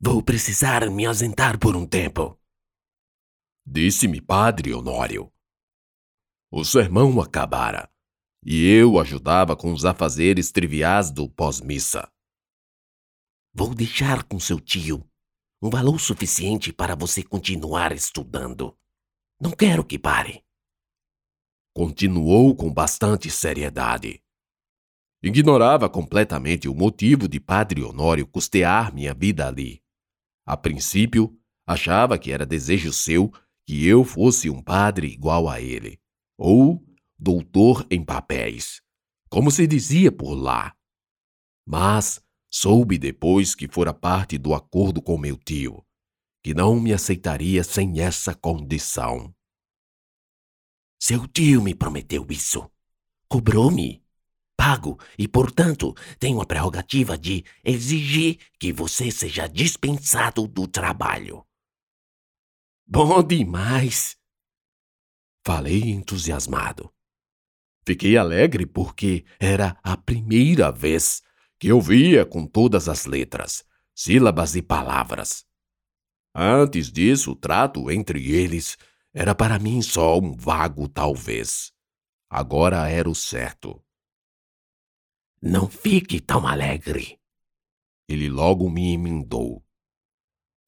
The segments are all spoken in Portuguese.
Vou precisar me ausentar por um tempo. Disse-me Padre Honório. O sermão acabara, e eu ajudava com os afazeres triviais do pós-missa. Vou deixar com seu tio um valor suficiente para você continuar estudando. Não quero que pare. Continuou com bastante seriedade. Ignorava completamente o motivo de Padre Honório custear minha vida ali. A princípio, achava que era desejo seu que eu fosse um padre igual a ele, ou doutor em papéis, como se dizia por lá. Mas soube depois que fora parte do acordo com meu tio, que não me aceitaria sem essa condição. Seu tio me prometeu isso. Cobrou-me pago e, portanto, tenho a prerrogativa de exigir que você seja dispensado do trabalho. Bom demais! Falei entusiasmado. Fiquei alegre porque era a primeira vez que eu via com todas as letras, sílabas e palavras. Antes disso, o trato entre eles era para mim só um vago talvez. Agora era o certo. Não fique tão alegre. Ele logo me emendou.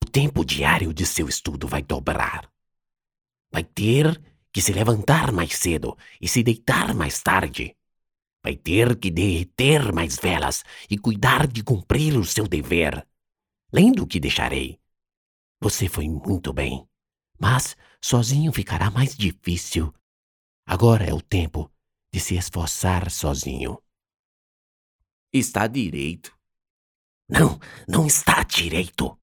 O tempo diário de seu estudo vai dobrar. Vai ter que se levantar mais cedo e se deitar mais tarde. Vai ter que derreter mais velas e cuidar de cumprir o seu dever. Além do que deixarei. Você foi muito bem, mas sozinho ficará mais difícil. Agora é o tempo de se esforçar sozinho. Está direito. Não, não está direito.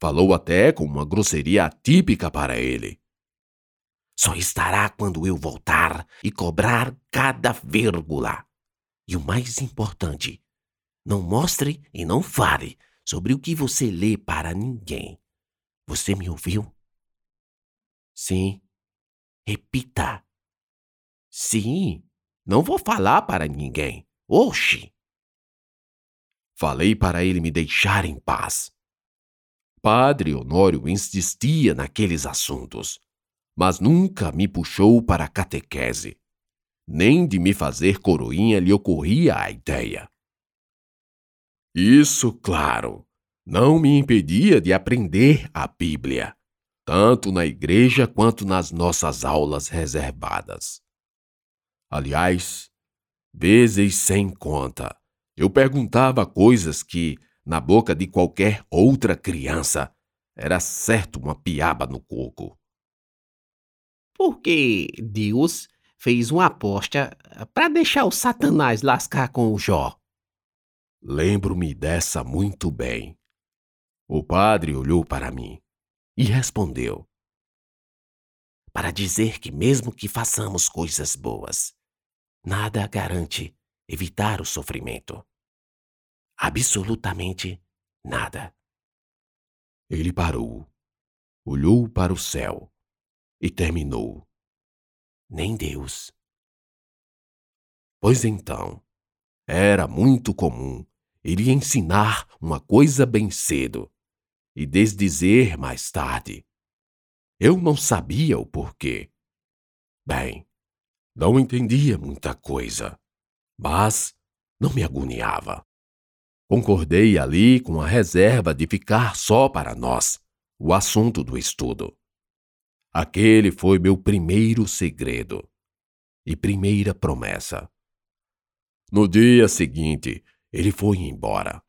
Falou até com uma grosseria atípica para ele. Só estará quando eu voltar e cobrar cada vírgula. E o mais importante, não mostre e não fale sobre o que você lê para ninguém. Você me ouviu? Sim. Repita. Sim, não vou falar para ninguém. Oxe! Falei para ele me deixar em paz. Padre Honório insistia naqueles assuntos, mas nunca me puxou para a catequese. Nem de me fazer coroinha lhe ocorria a ideia. Isso, claro, não me impedia de aprender a Bíblia, tanto na igreja quanto nas nossas aulas reservadas. Aliás, vezes sem conta. Eu perguntava coisas que, na boca de qualquer outra criança, era certo uma piaba no coco. Porque Deus fez uma aposta para deixar o Satanás lascar com o Jó. Lembro-me dessa muito bem. O padre olhou para mim e respondeu: Para dizer que, mesmo que façamos coisas boas, nada garante evitar o sofrimento. Absolutamente nada. Ele parou, olhou para o céu e terminou. Nem Deus. Pois então, era muito comum ele ensinar uma coisa bem cedo e desdizer mais tarde. Eu não sabia o porquê. Bem, não entendia muita coisa, mas não me agoniava. Concordei ali com a reserva de ficar só para nós o assunto do estudo. Aquele foi meu primeiro segredo e primeira promessa. No dia seguinte, ele foi embora.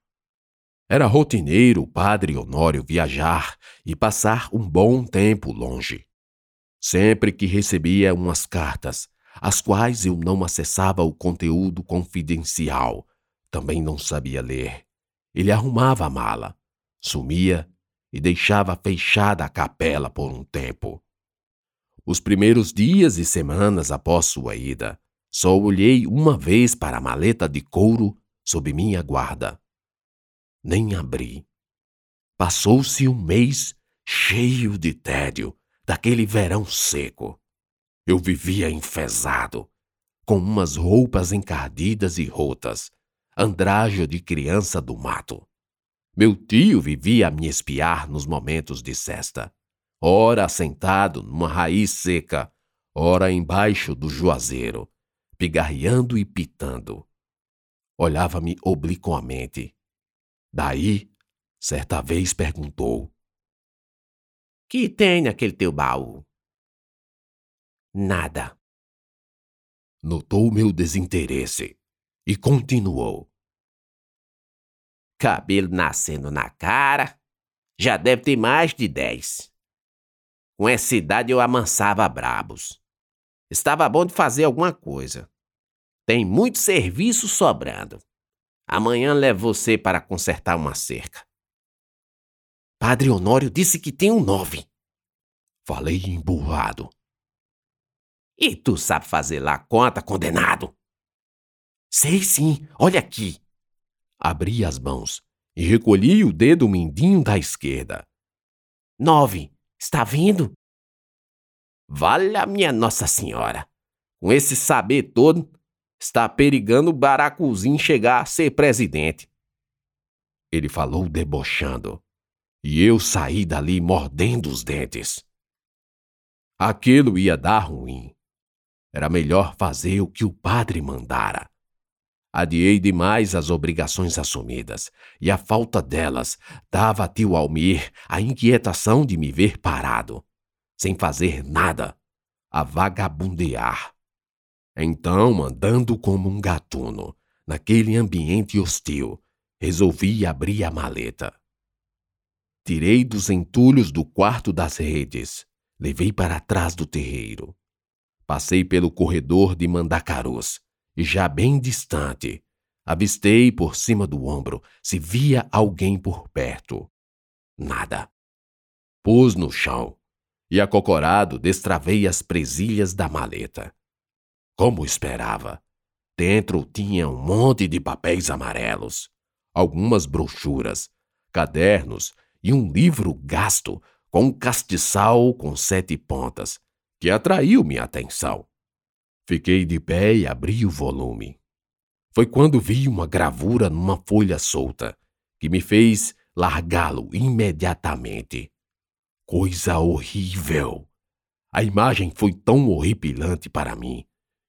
Era rotineiro o padre Honório viajar e passar um bom tempo longe. Sempre que recebia umas cartas, as quais eu não acessava o conteúdo confidencial, também não sabia ler. Ele arrumava a mala, sumia e deixava fechada a capela por um tempo. Os primeiros dias e semanas após sua ida, só olhei uma vez para a maleta de couro sob minha guarda. Nem abri. Passou-se um mês cheio de tédio daquele verão seco. Eu vivia enfesado, com umas roupas encardidas e rotas, andrajo de criança do mato. Meu tio vivia a me espiar nos momentos de cesta, ora sentado numa raiz seca, ora embaixo do juazeiro, pigarreando e pitando. Olhava-me obliquamente. Daí, certa vez perguntou: Que tem naquele teu baú? Nada. Notou meu desinteresse e continuou: Cabelo nascendo na cara, já deve ter mais de dez. Com essa idade eu amansava brabos. Estava bom de fazer alguma coisa. Tem muito serviço sobrando. Amanhã levo você para consertar uma cerca. Padre Honório disse que tem um nove. Falei emburrado. E tu sabe fazer lá conta, condenado? Sei sim, olha aqui. Abri as mãos e recolhi o dedo mindinho da esquerda. Nove, está vendo? Vale a minha Nossa Senhora. Com esse saber todo, está perigando o Baracuzinho chegar a ser presidente. Ele falou debochando, e eu saí dali mordendo os dentes. Aquilo ia dar ruim. Era melhor fazer o que o padre mandara. Adiei demais as obrigações assumidas, e a falta delas dava a tio Almir a inquietação de me ver parado, sem fazer nada, a vagabundear. Então, andando como um gatuno, naquele ambiente hostil, resolvi abrir a maleta. Tirei dos entulhos do quarto das redes, levei para trás do terreiro Passei pelo corredor de Mandacarus e, já bem distante, avistei por cima do ombro se via alguém por perto. Nada. Pus no chão e, acocorado, destravei as presilhas da maleta. Como esperava, dentro tinha um monte de papéis amarelos, algumas brochuras, cadernos e um livro gasto com um castiçal com sete pontas que atraiu minha atenção. Fiquei de pé e abri o volume. Foi quando vi uma gravura numa folha solta que me fez largá-lo imediatamente. Coisa horrível! A imagem foi tão horripilante para mim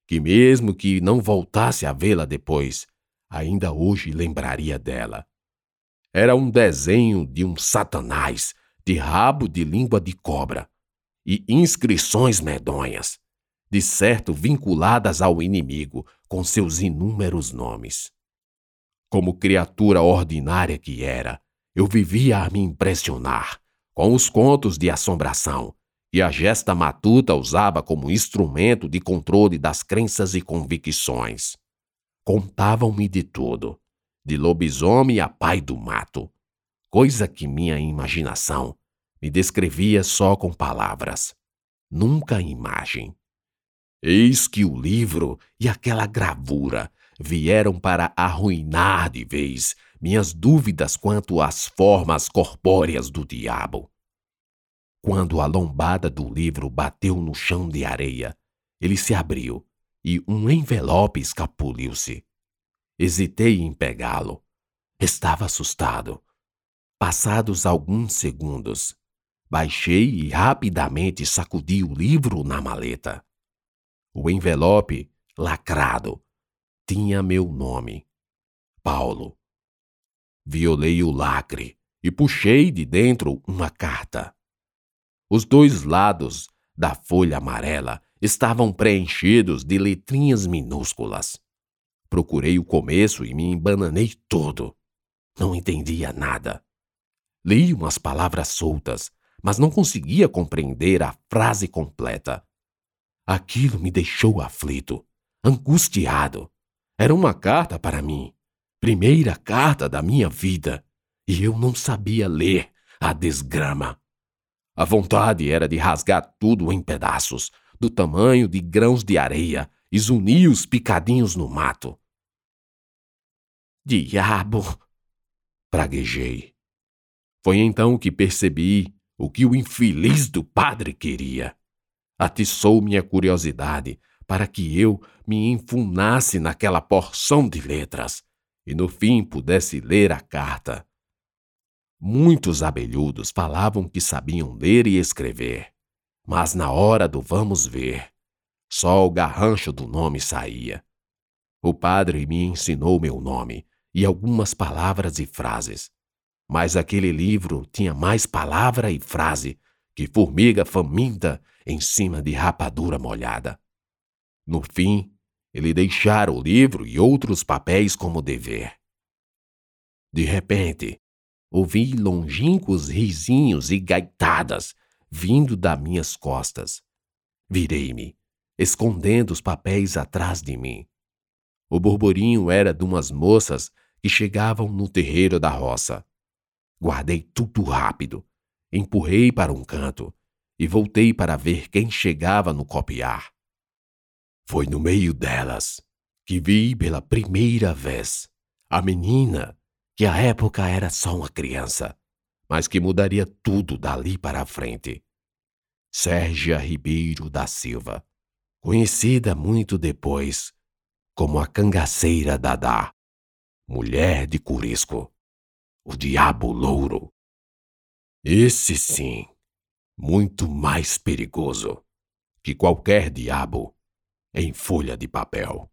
que, mesmo que não voltasse a vê-la depois, ainda hoje lembraria dela. Era um desenho de um satanás de rabo de língua de cobra, e inscrições medonhas, de certo vinculadas ao inimigo com seus inúmeros nomes. Como criatura ordinária que era, eu vivia a me impressionar com os contos de assombração que a gesta matuta usava como instrumento de controle das crenças e convicções. Contavam-me de tudo, de lobisomem a pai do mato, coisa que minha imaginação me descrevia só com palavras, nunca imagem. Eis que o livro e aquela gravura vieram para arruinar de vez minhas dúvidas quanto às formas corpóreas do diabo. Quando a lombada do livro bateu no chão de areia, ele se abriu e um envelope escapuliu-se. Hesitei em pegá-lo. Estava assustado. Passados alguns segundos, Baixei e rapidamente sacudi o livro na maleta. O envelope, lacrado, tinha meu nome: Paulo. Violei o lacre e puxei de dentro uma carta. Os dois lados da folha amarela estavam preenchidos de letrinhas minúsculas. Procurei o começo e me embananei todo. Não entendia nada. Li umas palavras soltas mas não conseguia compreender a frase completa. Aquilo me deixou aflito, angustiado. Era uma carta para mim, primeira carta da minha vida, e eu não sabia ler a desgrama. A vontade era de rasgar tudo em pedaços, do tamanho de grãos de areia, e zunir os picadinhos no mato. Diabo! praguejei. Foi então que percebi o que o infeliz do padre queria. Atiçou minha curiosidade para que eu me enfunasse naquela porção de letras e no fim pudesse ler a carta. Muitos abelhudos falavam que sabiam ler e escrever, mas na hora do vamos ver, só o garrancho do nome saía. O padre me ensinou meu nome e algumas palavras e frases, mas aquele livro tinha mais palavra e frase que formiga faminta em cima de rapadura molhada. No fim, ele deixara o livro e outros papéis como dever. De repente, ouvi longínquos risinhos e gaitadas vindo das minhas costas. Virei-me, escondendo os papéis atrás de mim. O burburinho era de umas moças que chegavam no terreiro da roça. Guardei tudo rápido, empurrei para um canto e voltei para ver quem chegava no copiar. Foi no meio delas que vi pela primeira vez a menina que à época era só uma criança, mas que mudaria tudo dali para frente. Sérgia Ribeiro da Silva, conhecida muito depois como a cangaceira Dadá, mulher de Curisco, o diabo louro. Esse sim, muito mais perigoso que qualquer diabo em folha de papel.